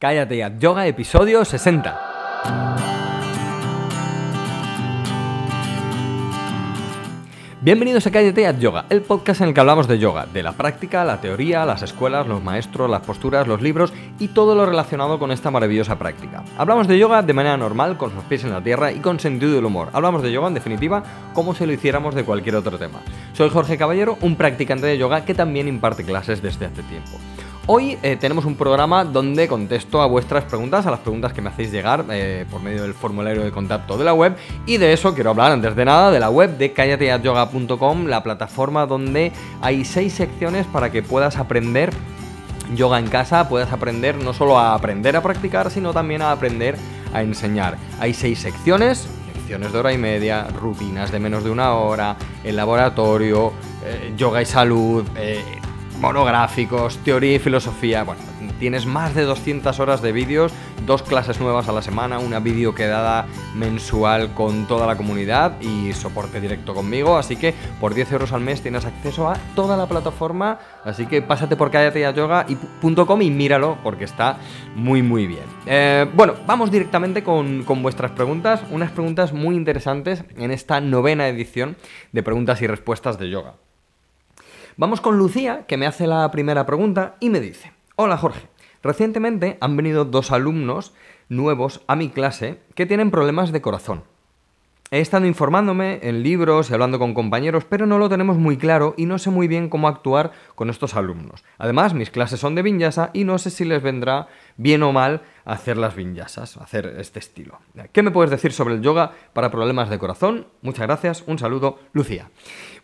Cállate ya, yoga episodio 60. Bienvenidos a Cállate at Yoga, el podcast en el que hablamos de yoga, de la práctica, la teoría, las escuelas, los maestros, las posturas, los libros y todo lo relacionado con esta maravillosa práctica. Hablamos de yoga de manera normal, con los pies en la tierra y con sentido del humor. Hablamos de yoga, en definitiva, como si lo hiciéramos de cualquier otro tema. Soy Jorge Caballero, un practicante de yoga que también imparte clases desde hace tiempo. Hoy eh, tenemos un programa donde contesto a vuestras preguntas, a las preguntas que me hacéis llegar eh, por medio del formulario de contacto de la web. Y de eso quiero hablar antes de nada de la web de callateatyoga.com, la plataforma donde hay seis secciones para que puedas aprender yoga en casa, puedas aprender no solo a aprender a practicar, sino también a aprender a enseñar. Hay seis secciones, lecciones de hora y media, rutinas de menos de una hora, el laboratorio, eh, yoga y salud, monográficos, teoría y filosofía. Bueno, tienes más de 200 horas de vídeos, dos clases nuevas a la semana, una vídeo quedada mensual con toda la comunidad y soporte directo conmigo. Así que por 10 euros al mes tienes acceso a toda la plataforma. Así que pásate por callateyayoga.com y míralo porque está muy muy bien. Eh, bueno, vamos directamente con, con vuestras preguntas. Unas preguntas muy interesantes en esta novena edición de preguntas y respuestas de yoga. Vamos con Lucía, que me hace la primera pregunta y me dice, hola Jorge, recientemente han venido dos alumnos nuevos a mi clase que tienen problemas de corazón. He estado informándome en libros y hablando con compañeros, pero no lo tenemos muy claro y no sé muy bien cómo actuar con estos alumnos. Además, mis clases son de vinyasa y no sé si les vendrá bien o mal hacer las vinyasas, hacer este estilo. ¿Qué me puedes decir sobre el yoga para problemas de corazón? Muchas gracias, un saludo, Lucía.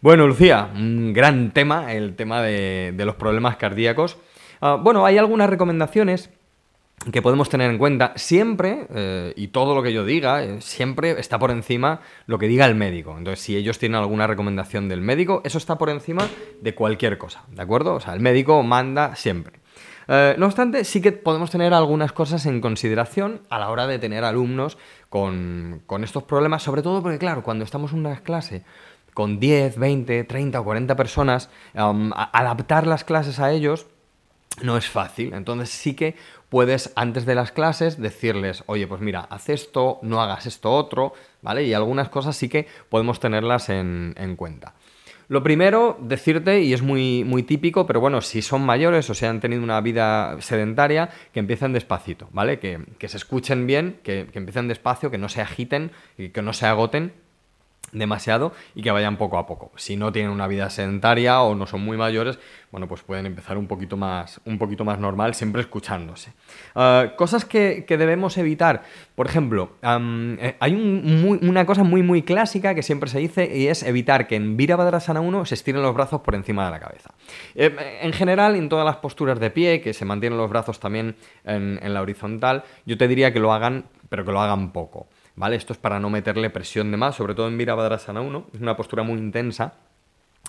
Bueno, Lucía, un gran tema, el tema de, los problemas cardíacos. Ah, bueno, hay algunas recomendaciones que podemos tener en cuenta siempre, eh, y todo lo que yo diga, eh, siempre está por encima lo que diga el médico. Entonces, si ellos tienen alguna recomendación del médico, eso está por encima de cualquier cosa, ¿de acuerdo? O sea, el médico manda siempre. Eh, no obstante, sí que podemos tener algunas cosas en consideración a la hora de tener alumnos con, con estos problemas, sobre todo porque, claro, cuando estamos en una clase con 10, 20, 30 o 40 personas, adaptar las clases a ellos no es fácil. Entonces sí que puedes antes de las clases decirles, oye, pues mira, haz esto, no hagas esto otro, ¿vale? Y algunas cosas sí que podemos tenerlas en, cuenta. Lo primero, decirte, y es muy, muy típico, pero bueno, si son mayores o si han tenido una vida sedentaria, que empiecen despacito, ¿vale? Que, se escuchen bien, que, que empiecen despacio, que no se agiten y que no se agoten demasiado y que vayan poco a poco. Si no tienen una vida sedentaria o no son muy mayores, bueno, pues pueden empezar un poquito más, un poquito más normal, siempre escuchándose. Ah, cosas que, debemos evitar. Por ejemplo, eh, hay una cosa muy, muy clásica que siempre se dice y es evitar que en Virabhadrasana 1 se estiren los brazos por encima de la cabeza. Eh, en general, en todas las posturas de pie, que se mantienen los brazos también en la horizontal, yo te diría que lo hagan, pero que lo hagan poco. ¿Vale? Esto es para no meterle presión de más, sobre todo en Virabhadrasana 1, es una postura muy intensa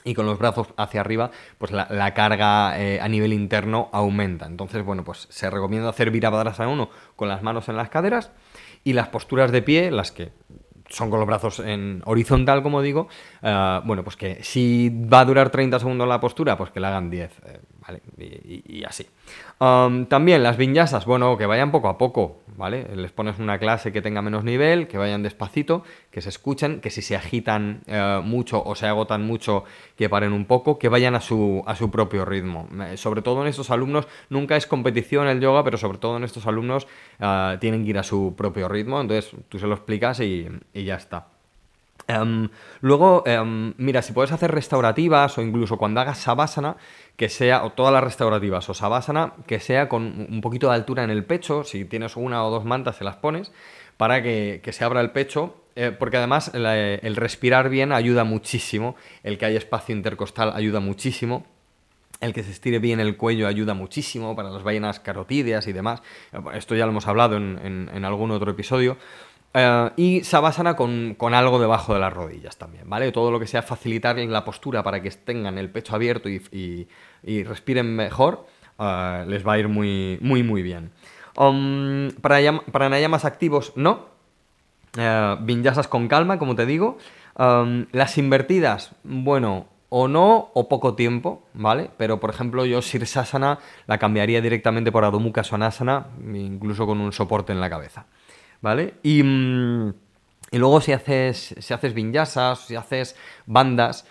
y con los brazos hacia arriba, pues la, carga eh, a nivel interno aumenta. Entonces, bueno, pues se recomienda hacer Virabhadrasana 1 con las manos en las caderas y las posturas de pie, las que son con los brazos en horizontal, como digo, eh, bueno, pues que si va a durar 30 segundos la postura, pues que la hagan 10, eh, ¿vale? Y, así. También las vinyasas, bueno, que vayan poco a poco, ¿vale? Les pones una clase que tenga menos nivel, que vayan despacito, que se escuchen, que si se agitan eh, mucho o se agotan mucho, que paren un poco, que vayan a su, a su propio ritmo. sobre todo en estos alumnos, nunca es competición el yoga, pero sobre todo en estos alumnos tienen que ir a su propio ritmo, entonces tú se lo explicas y ya está. Em, luego, em, mira, si puedes hacer restaurativas o incluso cuando hagas sabásana, que sea, o todas las restaurativas o sabásana, que sea con un poquito de altura en el pecho, si tienes una o dos mantas se las pones, para que, se abra el pecho, eh, porque además el respirar bien ayuda muchísimo, el que haya espacio intercostal ayuda muchísimo. El que se estire bien el cuello ayuda muchísimo para las ballenas carotídeas y demás. Esto ya lo hemos hablado en algún otro episodio. Eh, y Savasana con, algo debajo de las rodillas también, ¿vale? Todo lo que sea facilitar la postura para que tengan el pecho abierto y, respiren mejor, eh, les va a ir muy, muy, muy bien. Um, para, más activos, no. Uh, vinyasas con calma, como te digo. Um, las invertidas, bueno, o no o poco tiempo, ¿vale? Pero por ejemplo yo Sirsasana la cambiaría directamente por Adho Mukha Svanasana, incluso con un soporte en la cabeza, ¿vale? Y, mm, y luego si haces, si haces vinyasas, si haces bandas,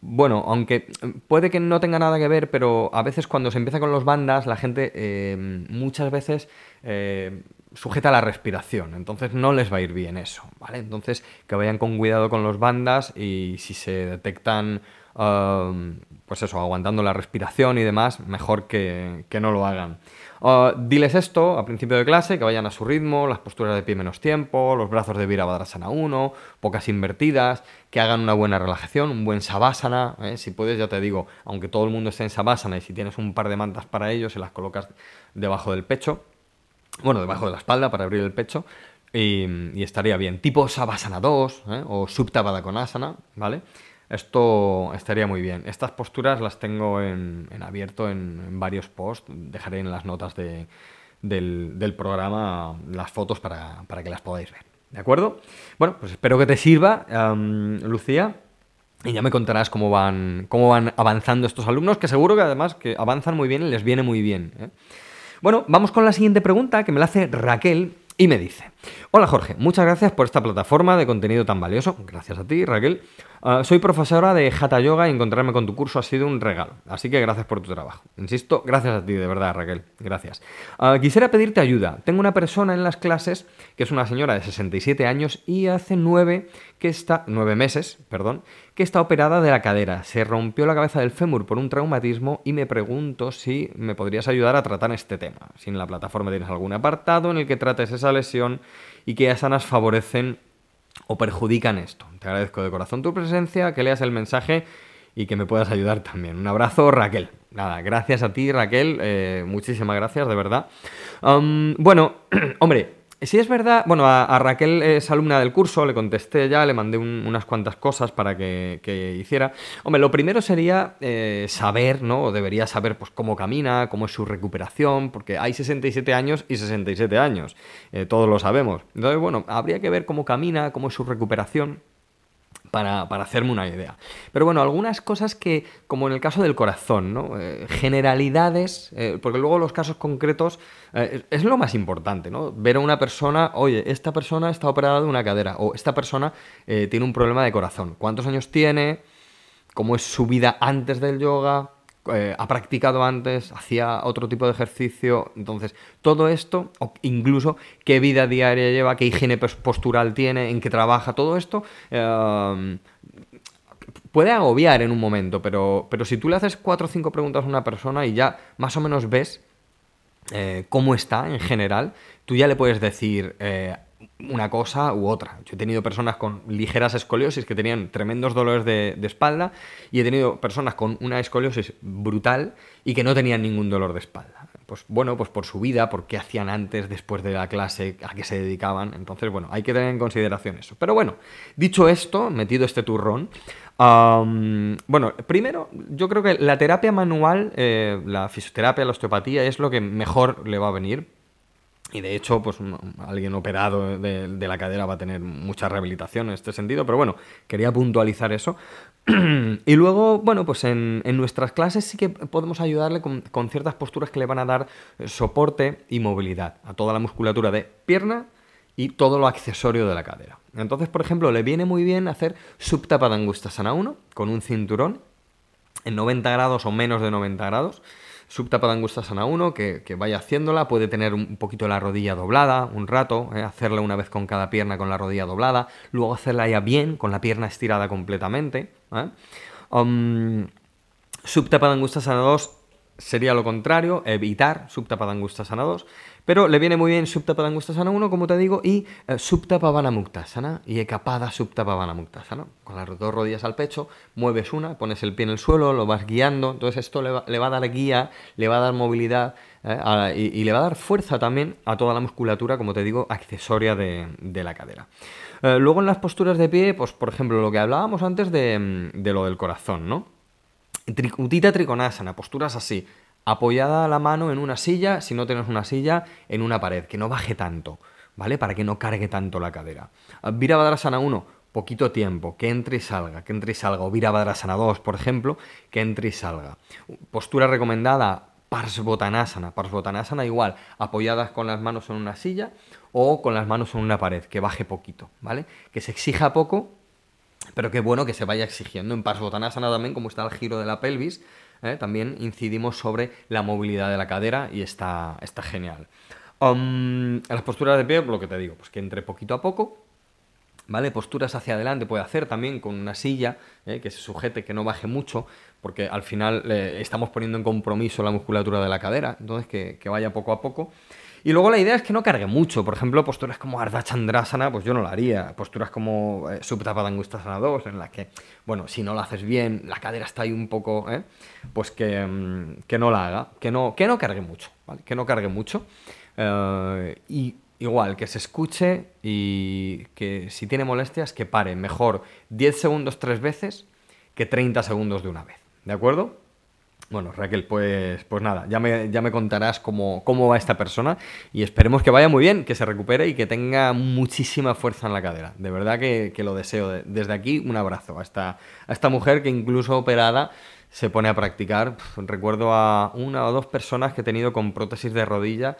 bueno, aunque puede que no tenga nada que ver, pero a veces cuando se empieza con los bandas, la gente eh, muchas veces eh, sujeta la respiración, entonces no les va a ir bien eso, ¿vale? Entonces que vayan con cuidado con los bandas y si se detectan, pues eso, aguantando la respiración y demás, mejor que, no lo hagan. Uh, diles esto a principio de clase, que vayan a su ritmo, las posturas de pie menos tiempo, los brazos de Virabhadrasana 1, pocas invertidas, que hagan una buena relajación, un buen Savasana, ¿eh? si puedes ya te digo, aunque todo el mundo esté en Savasana y si tienes un par de mantas para ellos, se las colocas debajo del pecho, bueno, debajo de la espalda para abrir el pecho. Y, estaría bien. Tipo Savasana 2 ¿eh? o Konasana, ¿vale? Esto estaría muy bien. Estas posturas las tengo en, abierto en, varios posts. Dejaré en las notas del, programa las fotos para, que las podáis ver. ¿De acuerdo? Bueno, pues espero que te sirva, Lucía. Y ya me contarás cómo van, cómo van avanzando estos alumnos, que seguro que además que avanzan muy bien y les viene muy bien. ¿eh? Bueno, vamos con la siguiente pregunta que me la hace Raquel y me dice, hola Jorge, muchas gracias por esta plataforma de contenido tan valioso. Gracias a ti, Raquel. Ah, soy profesora de Hatha Yoga y encontrarme con tu curso ha sido un regalo. Así que gracias por tu trabajo. Insisto, gracias a ti, de verdad, Raquel. Gracias. Ah, quisiera pedirte ayuda. Tengo una persona en las clases que es una señora de 67 años y hace nueve que está, nueve meses, perdón, que está operada de la cadera. Se rompió la cabeza del fémur por un traumatismo y me pregunto si me podrías ayudar a tratar este tema. Si en la plataforma tienes algún apartado en el que trates esa lesión y qué asanas favorecen o perjudican esto. Te agradezco de corazón tu presencia, que leas el mensaje y que me puedas ayudar también. Un abrazo, Raquel. Nada, gracias a ti, Raquel. Eh, muchísimas gracias, de verdad. bueno, hombre, si es verdad, bueno, a, Raquel es alumna del curso, le contesté ya, le mandé unas cuantas cosas para que, hiciera. Hombre, lo primero sería eh, saber, ¿no? O debería saber pues, cómo camina, cómo es su recuperación, porque hay 67 años y 67 años, eh, todos lo sabemos. Entonces, bueno, habría que ver cómo camina, cómo es su recuperación para, hacerme una idea. Pero bueno, algunas cosas que, como en el caso del corazón, ¿no? Eh, generalidades, eh, porque luego los casos concretos eh, es lo más importante, ¿no? Ver a una persona, oye, esta persona está operada de una cadera, o esta persona tiene un problema de corazón. ¿Cuántos años tiene? ¿Cómo es su vida antes del yoga? Eh, ha practicado antes, hacía otro tipo de ejercicio. Entonces, todo esto, o incluso qué vida diaria lleva, qué higiene postural tiene, en qué trabaja, todo esto. Em, puede agobiar en un momento, pero, pero si tú le haces cuatro o cinco preguntas a una persona y ya más o menos ves eh, cómo está en general, tú ya le puedes decir, eh, una cosa u otra. Yo he tenido personas con ligeras escoliosis que tenían tremendos dolores de, espalda y he tenido personas con una escoliosis brutal y que no tenían ningún dolor de espalda. Pues bueno, pues por su vida, por qué hacían antes, después de la clase, a qué se dedicaban. Entonces, bueno, hay que tener en consideración eso. Pero bueno, dicho esto, metido este turrón, bueno, primero, yo creo que la terapia manual, eh, la fisioterapia, la osteopatía es lo que mejor le va a venir y de hecho, pues alguien operado de, la cadera va a tener mucha rehabilitación en este sentido, pero bueno, quería puntualizar eso. y luego, bueno, pues en, nuestras clases sí que podemos ayudarle con, ciertas posturas que le van a dar eh, soporte y movilidad a toda la musculatura de pierna y todo lo accesorio de la cadera. Entonces, por ejemplo, le viene muy bien hacer Supta Padangustasana 1 con un cinturón en 90 grados o menos de 90 grados Subtapadangustasana 1, que, que vaya haciéndola, puede tener un poquito la rodilla doblada, un rato, eh, hacerla una vez con cada pierna con la rodilla doblada, luego hacerla ya bien, con la pierna estirada completamente. ¿eh? Um, 2 sería lo contrario, evitar Subtapadangustasana 2, pero le viene muy bien Subtapadangustasana 1, como te digo, y eh, Subtapavana Muktasana y Ekapada Subtapavana Muktasana. Con las dos rodillas al pecho, mueves una, pones el pie en el suelo, lo vas guiando, entonces esto le va, a dar guía, le va a dar movilidad eh, y, le va a dar fuerza también a toda la musculatura, como te digo, accesoria de, la cadera. Eh, luego en las posturas de pie, pues por ejemplo, lo que hablábamos antes de, de lo del corazón, ¿no? Utita trikonasana, posturas así, apoyada la mano en una silla, si no tienes una silla, en una pared, que no baje tanto, ¿vale? Para que no cargue tanto la cadera. Virabhadrasana 1, poquito tiempo, que entre y salga, que entre y salga, o Virabhadrasana 2, por ejemplo, que entre y salga. Postura recomendada, Parsvottanasana. Parsvottanasana igual, apoyadas con las manos en una silla o con las manos en una pared, que baje poquito, ¿vale? Que se exija poco, pero que bueno que se vaya exigiendo. En Parsvottanasana también, como está el giro de la pelvis, ¿eh? también incidimos sobre la movilidad de la cadera y está, está genial. En las posturas de pie, lo que te digo, pues que entre poquito a poco, ¿vale? Posturas hacia adelante puede hacer también con una silla, ¿eh? que se sujete, que no baje mucho, porque al final eh, estamos poniendo en compromiso la musculatura de la cadera, entonces que, que, vaya poco a poco. Y luego la idea es que no cargue mucho, por ejemplo, posturas como Ardha Chandrasana, pues yo no la haría, posturas como eh, Subtapadangustasana 2, en las que, bueno, si no la haces bien, la cadera está ahí un poco, ¿eh? pues que, mm, que, no la haga, que no, que no cargue mucho, ¿vale? Que no cargue mucho. Eh, y igual, que se escuche y que si tiene molestias, que pare. Mejor 10 segundos tres veces que 30 segundos de una vez. ¿De acuerdo? Bueno, Raquel, pues, pues nada, ya me, ya me contarás cómo, cómo, va esta persona y esperemos que vaya muy bien, que se recupere y que tenga muchísima fuerza en la cadera. De verdad que, que lo deseo. Desde aquí, un abrazo a esta, a esta mujer que incluso operada se pone a practicar. Recuerdo a una o dos personas que he tenido con prótesis de rodilla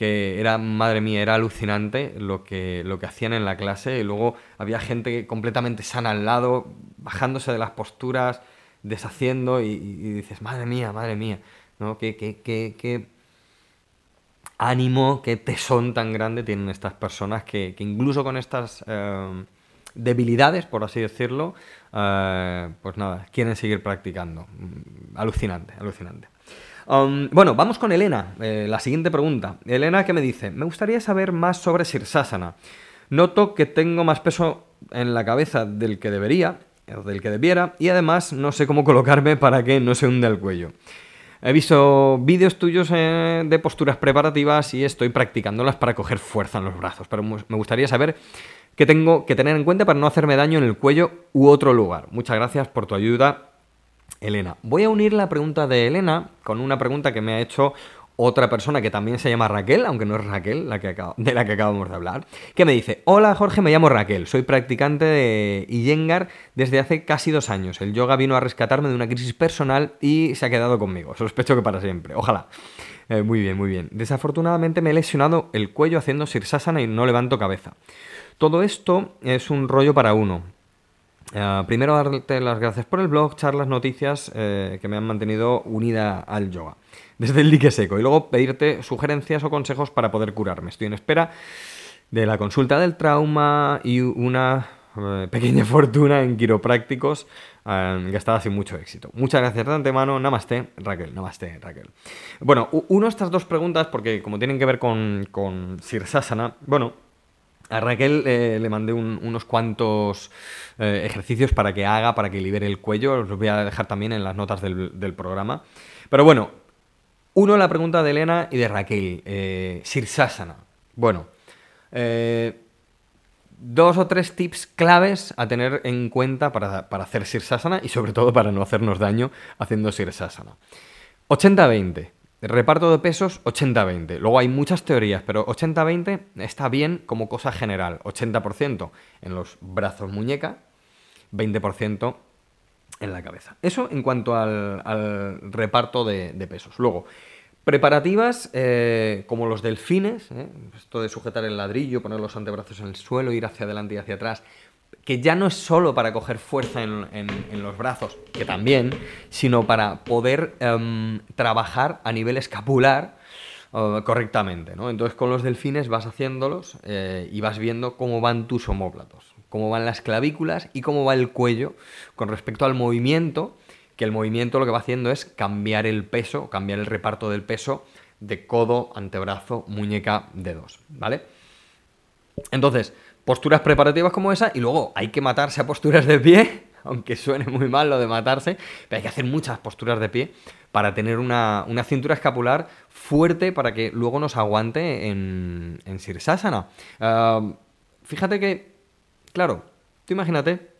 que era, madre mía, era alucinante lo que, lo que hacían en la clase y luego había gente completamente sana al lado, bajándose de las posturas, deshaciendo y, dices, madre mía, madre mía, ¿no? Qué, qué, qué, qué, ánimo, qué tesón tan grande tienen estas personas que, incluso con estas eh, debilidades, por así decirlo, eh, pues nada, quieren seguir practicando. Alucinante, alucinante. Um, bueno, vamos con Elena. Eh, la siguiente pregunta. Elena que me dice, me gustaría saber más sobre Sirsasana. Noto que tengo más peso en la cabeza del que debería, del que debiera, y además no sé cómo colocarme para que no se hunda el cuello. He visto vídeos tuyos eh, de posturas preparativas y estoy practicándolas para coger fuerza en los brazos, pero me gustaría saber qué tengo que tener en cuenta para no hacerme daño en el cuello u otro lugar. Muchas gracias por tu ayuda Elena. Voy a unir la pregunta de Elena con una pregunta que me ha hecho otra persona que también se llama Raquel, aunque no es Raquel la que de la que acabamos de hablar, que me dice, hola Jorge, me llamo Raquel, soy practicante de Iyengar desde hace casi dos años. El yoga vino a rescatarme de una crisis personal y se ha quedado conmigo. Sospecho que para siempre. Ojalá. Eh, muy bien, muy bien. Desafortunadamente me he lesionado el cuello haciendo sirsasana y no levanto cabeza. Todo esto es un rollo para uno. Eh, primero darte las gracias por el blog, charlas, noticias eh, que me han mantenido unida al yoga, desde el dique seco. Y luego pedirte sugerencias o consejos para poder curarme. Estoy en espera de la consulta del trauma y una eh, pequeña fortuna en quiroprácticos gastada sin mucho éxito. Muchas gracias de antemano. Namaste, Raquel. Namaste, Raquel. Bueno, uno estas dos preguntas, porque como tienen que ver con, con Sirsasana, bueno, a Raquel eh, le mandé unos cuantos eh, ejercicios para que haga, para que libere el cuello. Los voy a dejar también en las notas del, programa. Pero bueno, uno la pregunta de Elena y de Raquel. Eh, Sirsasana. Bueno, dos o tres tips claves a tener en cuenta para, para hacer Sirsasana y sobre todo para no hacernos daño haciendo Sirsasana. 80-20. Reparto de pesos 80-20. Luego hay muchas teorías, pero 80-20 está bien como cosa general. 80% en los brazos muñeca, 20% en la cabeza. Eso en cuanto al, reparto de, pesos. Luego, preparativas eh, como los delfines, ¿eh? esto de sujetar el ladrillo, poner los antebrazos en el suelo, ir hacia adelante y hacia atrás, que ya no es solo para coger fuerza en, los brazos, que también, sino para poder em, trabajar a nivel escapular eh, correctamente. ¿no? Entonces con los delfines vas haciéndolos eh, y vas viendo cómo van tus homóplatos, cómo van las clavículas y cómo va el cuello con respecto al movimiento, que el movimiento lo que va haciendo es cambiar el peso, cambiar el reparto del peso de codo, antebrazo, muñeca, dedos, ¿vale? Entonces, posturas preparativas como esa y luego hay que matarse a posturas de pie, aunque suene muy mal lo de matarse, pero hay que hacer muchas posturas de pie para tener una, cintura escapular fuerte para que luego nos aguante en, en Sirsasana. fíjate que, claro, tú imagínate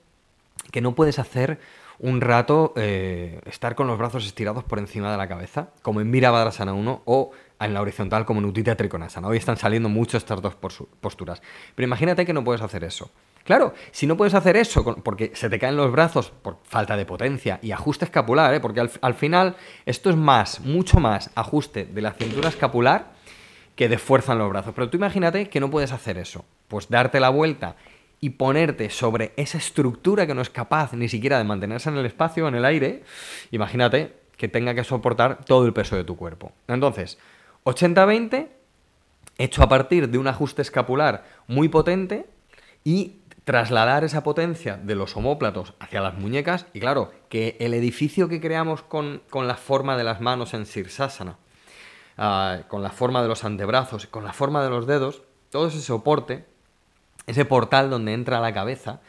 que no puedes hacer un rato eh, estar con los brazos estirados por encima de la cabeza, como en Virabhadrasana 1 o en la horizontal como en Utita Trikonasana. Hoy están saliendo mucho estas dos posturas. Pero imagínate que no puedes hacer eso. Claro, si no puedes hacer eso porque se te caen los brazos por falta de potencia y ajuste escapular, ¿eh? porque al, final esto es más, mucho más ajuste de la cintura escapular que de fuerza en los brazos. Pero tú imagínate que no puedes hacer eso. Pues darte la vuelta y ponerte sobre esa estructura que no es capaz ni siquiera de mantenerse en el espacio, en el aire, imagínate que tenga que soportar todo el peso de tu cuerpo. Entonces, 80-20 hecho a partir de un ajuste escapular muy potente y trasladar esa potencia de los homóplatos hacia las muñecas y claro, que el edificio que creamos con, la forma de las manos en Sirsasana, ah, con la forma de los antebrazos, con la forma de los dedos, todo ese soporte, ese portal donde entra la cabeza,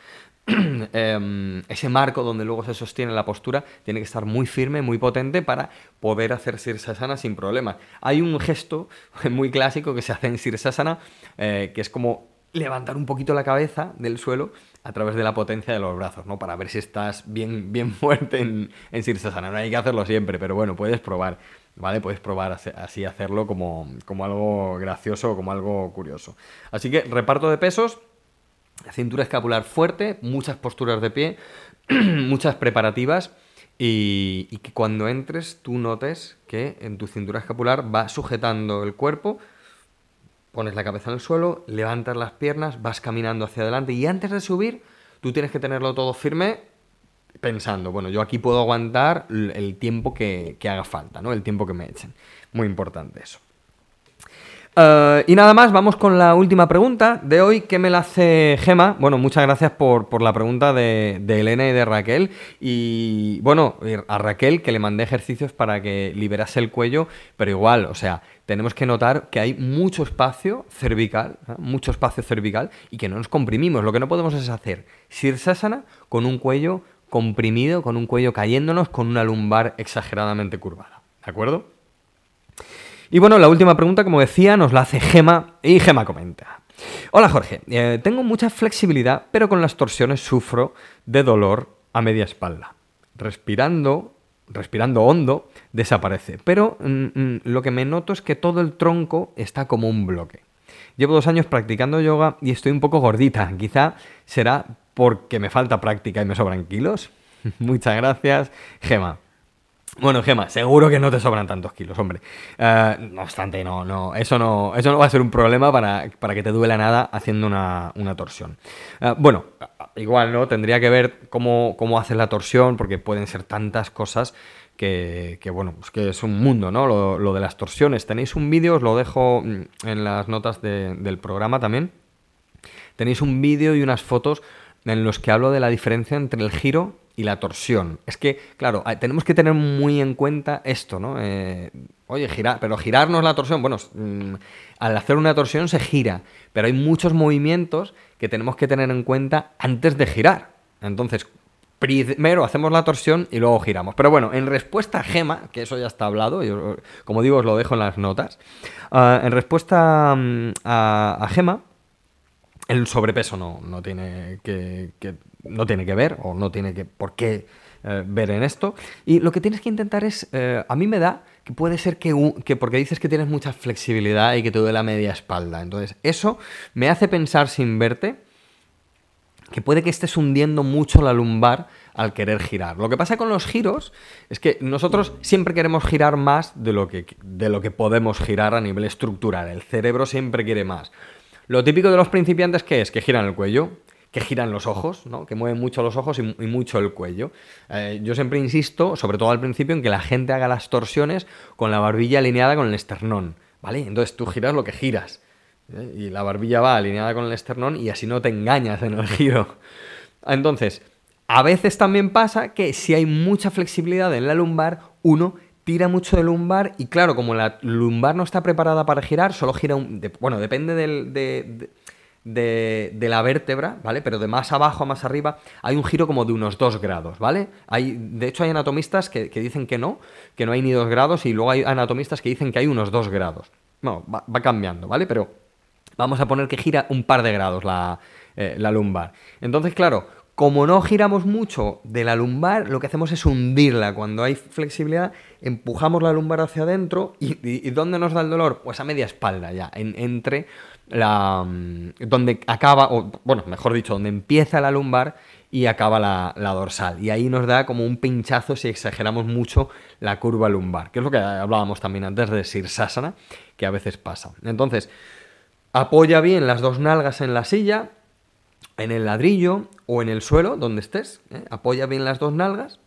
em, ese marco donde luego se sostiene la postura, tiene que estar muy firme, muy potente para poder hacer Sirsasana sin problemas. Hay un gesto muy clásico que se hace en Sirsasana, eh, que es como levantar un poquito la cabeza del suelo a través de la potencia de los brazos, ¿no? Para ver si estás bien, bien fuerte en, en Sirsasana. No hay que hacerlo siempre, pero bueno, puedes probar, ¿vale? Puedes probar así hacerlo como, como algo gracioso o como algo curioso. Así que reparto de pesos, cintura escapular fuerte, muchas posturas de pie, muchas preparativas y, que cuando entres tú notes que en tu cintura escapular va sujetando el cuerpo pones la cabeza en el suelo, levantas las piernas, vas caminando hacia adelante y antes de subir, tú tienes que tenerlo todo firme pensando, bueno, yo aquí puedo aguantar el tiempo que, haga falta, ¿no? El tiempo que me echen. Muy importante eso. Eh, y nada más, vamos con la última pregunta de hoy que me la hace Gema. Bueno, muchas gracias por, la pregunta de, de, Elena y de Raquel. Y bueno, a Raquel que le mandé ejercicios para que liberase el cuello, pero igual, o sea, tenemos que notar que hay mucho espacio cervical, ¿eh? mucho espacio cervical y que no nos comprimimos. Lo que no podemos es hacer sirsasana con un cuello comprimido, con un cuello cayéndonos, con una lumbar exageradamente curvada. ¿De acuerdo? Y bueno, la última pregunta, como decía, nos la hace Gema y Gema comenta. Hola Jorge, eh, tengo mucha flexibilidad, pero con las torsiones sufro de dolor a media espalda. Respirando respirando hondo, desaparece. Pero mm, mm, lo que me noto es que todo el tronco está como un bloque. Llevo dos años practicando yoga y estoy un poco gordita. Quizá será porque me falta práctica y me sobran kilos. Muchas gracias, Gema. Bueno, Gema, seguro que no te sobran tantos kilos, hombre. Eh, no obstante, no, no, eso no, eso no va a ser un problema para, que te duela nada haciendo una, torsión. Eh, bueno, igual, ¿no? Tendría que ver cómo, cómo haces la torsión, porque pueden ser tantas cosas que, bueno, pues que es un mundo, ¿no? Lo, de las torsiones. Tenéis un vídeo, os lo dejo mm, en las notas del programa también. Tenéis un vídeo y unas fotos en los que hablo de la diferencia entre el giro y la torsión. Es que, claro, tenemos que tener muy en cuenta esto, ¿no? Eh, oye, girar, pero girarnos la torsión, bueno, mm, al hacer una torsión se gira, pero hay muchos movimientos que tenemos que tener en cuenta antes de girar. Entonces, primero hacemos la torsión y luego giramos. Pero bueno, en respuesta a Gema, que eso ya está hablado, yo, como digo, os lo dejo en las notas. Ah, en respuesta mm, a, Gema, el sobrepeso no, tiene que, no tiene que ver o no tiene que por qué eh, ver en esto. Y lo que tienes que intentar es, eh, a mí me da que puede ser que, que, porque dices que tienes mucha flexibilidad y que te duele la media espalda. Entonces, eso me hace pensar sin verte que puede que estés hundiendo mucho la lumbar al querer girar. Lo que pasa con los giros es que nosotros siempre queremos girar más de lo que, de lo que podemos girar a nivel estructural. El cerebro siempre quiere más. Lo típico de los principiantes que es que giran el cuello, que giran los ojos, ¿no? que mueven mucho los ojos y, mucho el cuello. Eh, yo siempre insisto, sobre todo al principio, en que la gente haga las torsiones con la barbilla alineada con el esternón. ¿vale? Entonces tú giras lo que giras. ¿eh? Y la barbilla va alineada con el esternón y así no te engañas en el giro. Entonces, a veces también pasa que si hay mucha flexibilidad en la lumbar, uno tira mucho de lumbar y claro, como la lumbar no está preparada para girar, solo gira un... bueno, depende del, de, de, la vértebra, ¿vale? Pero de más abajo a más arriba hay un giro como de unos 2 grados, ¿vale? Hay, de hecho hay anatomistas que, dicen que no, que no hay ni 2 grados y luego hay anatomistas que dicen que hay unos 2 grados. No, va, va cambiando, ¿vale? Pero vamos a poner que gira un par de grados la, eh, la lumbar. Entonces, claro, como no giramos mucho de la lumbar, lo que hacemos es hundirla. Cuando hay flexibilidad, empujamos la lumbar hacia adentro. ¿Y, dónde nos da el dolor? Pues a media espalda ya, entre la... Mm, donde acaba, o bueno, mejor dicho, donde empieza la lumbar y acaba la, dorsal. Y ahí nos da como un pinchazo si exageramos mucho la curva lumbar, que es lo que hablábamos también antes de Sirsasana, que a veces pasa. Entonces, apoya bien las dos nalgas en la silla, en el ladrillo o en el suelo, donde estés. ¿eh? Apoya bien las dos nalgas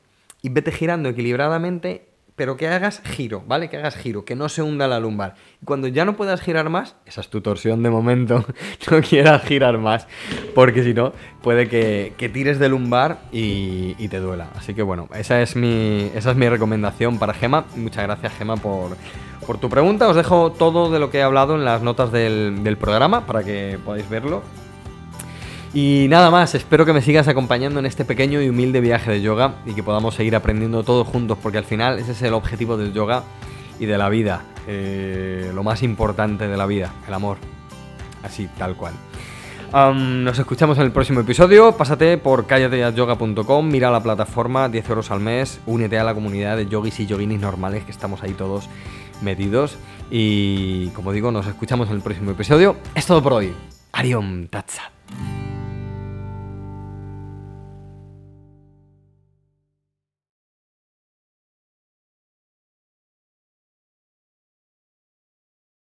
y vete girando equilibradamente, pero que hagas giro, ¿vale? Que hagas giro, que no se hunda la lumbar. Y cuando ya no puedas girar más, esa es tu torsión de momento, no quieras girar más, porque si no, puede que, tires de lumbar y, te duela. Así que bueno, esa es mi, esa es mi recomendación para Gema. Muchas gracias, Gema, por, por tu pregunta. Os dejo todo de lo que he hablado en las notas del, del programa para que podáis verlo y nada más, espero que me sigas acompañando en este pequeño y humilde viaje de yoga y que podamos seguir aprendiendo todos juntos, porque al final ese es el objetivo del yoga y de la vida, eh, lo más importante de la vida, el amor, así tal cual. nos escuchamos en el próximo episodio. Pásate por callateyayoga.com, mira la plataforma, 10 euros al mes, únete a la comunidad de yogis y yoginis normales que estamos ahí todos metidos. Y como digo, nos escuchamos en el próximo episodio. Es todo por hoy. Ariom Tatsat.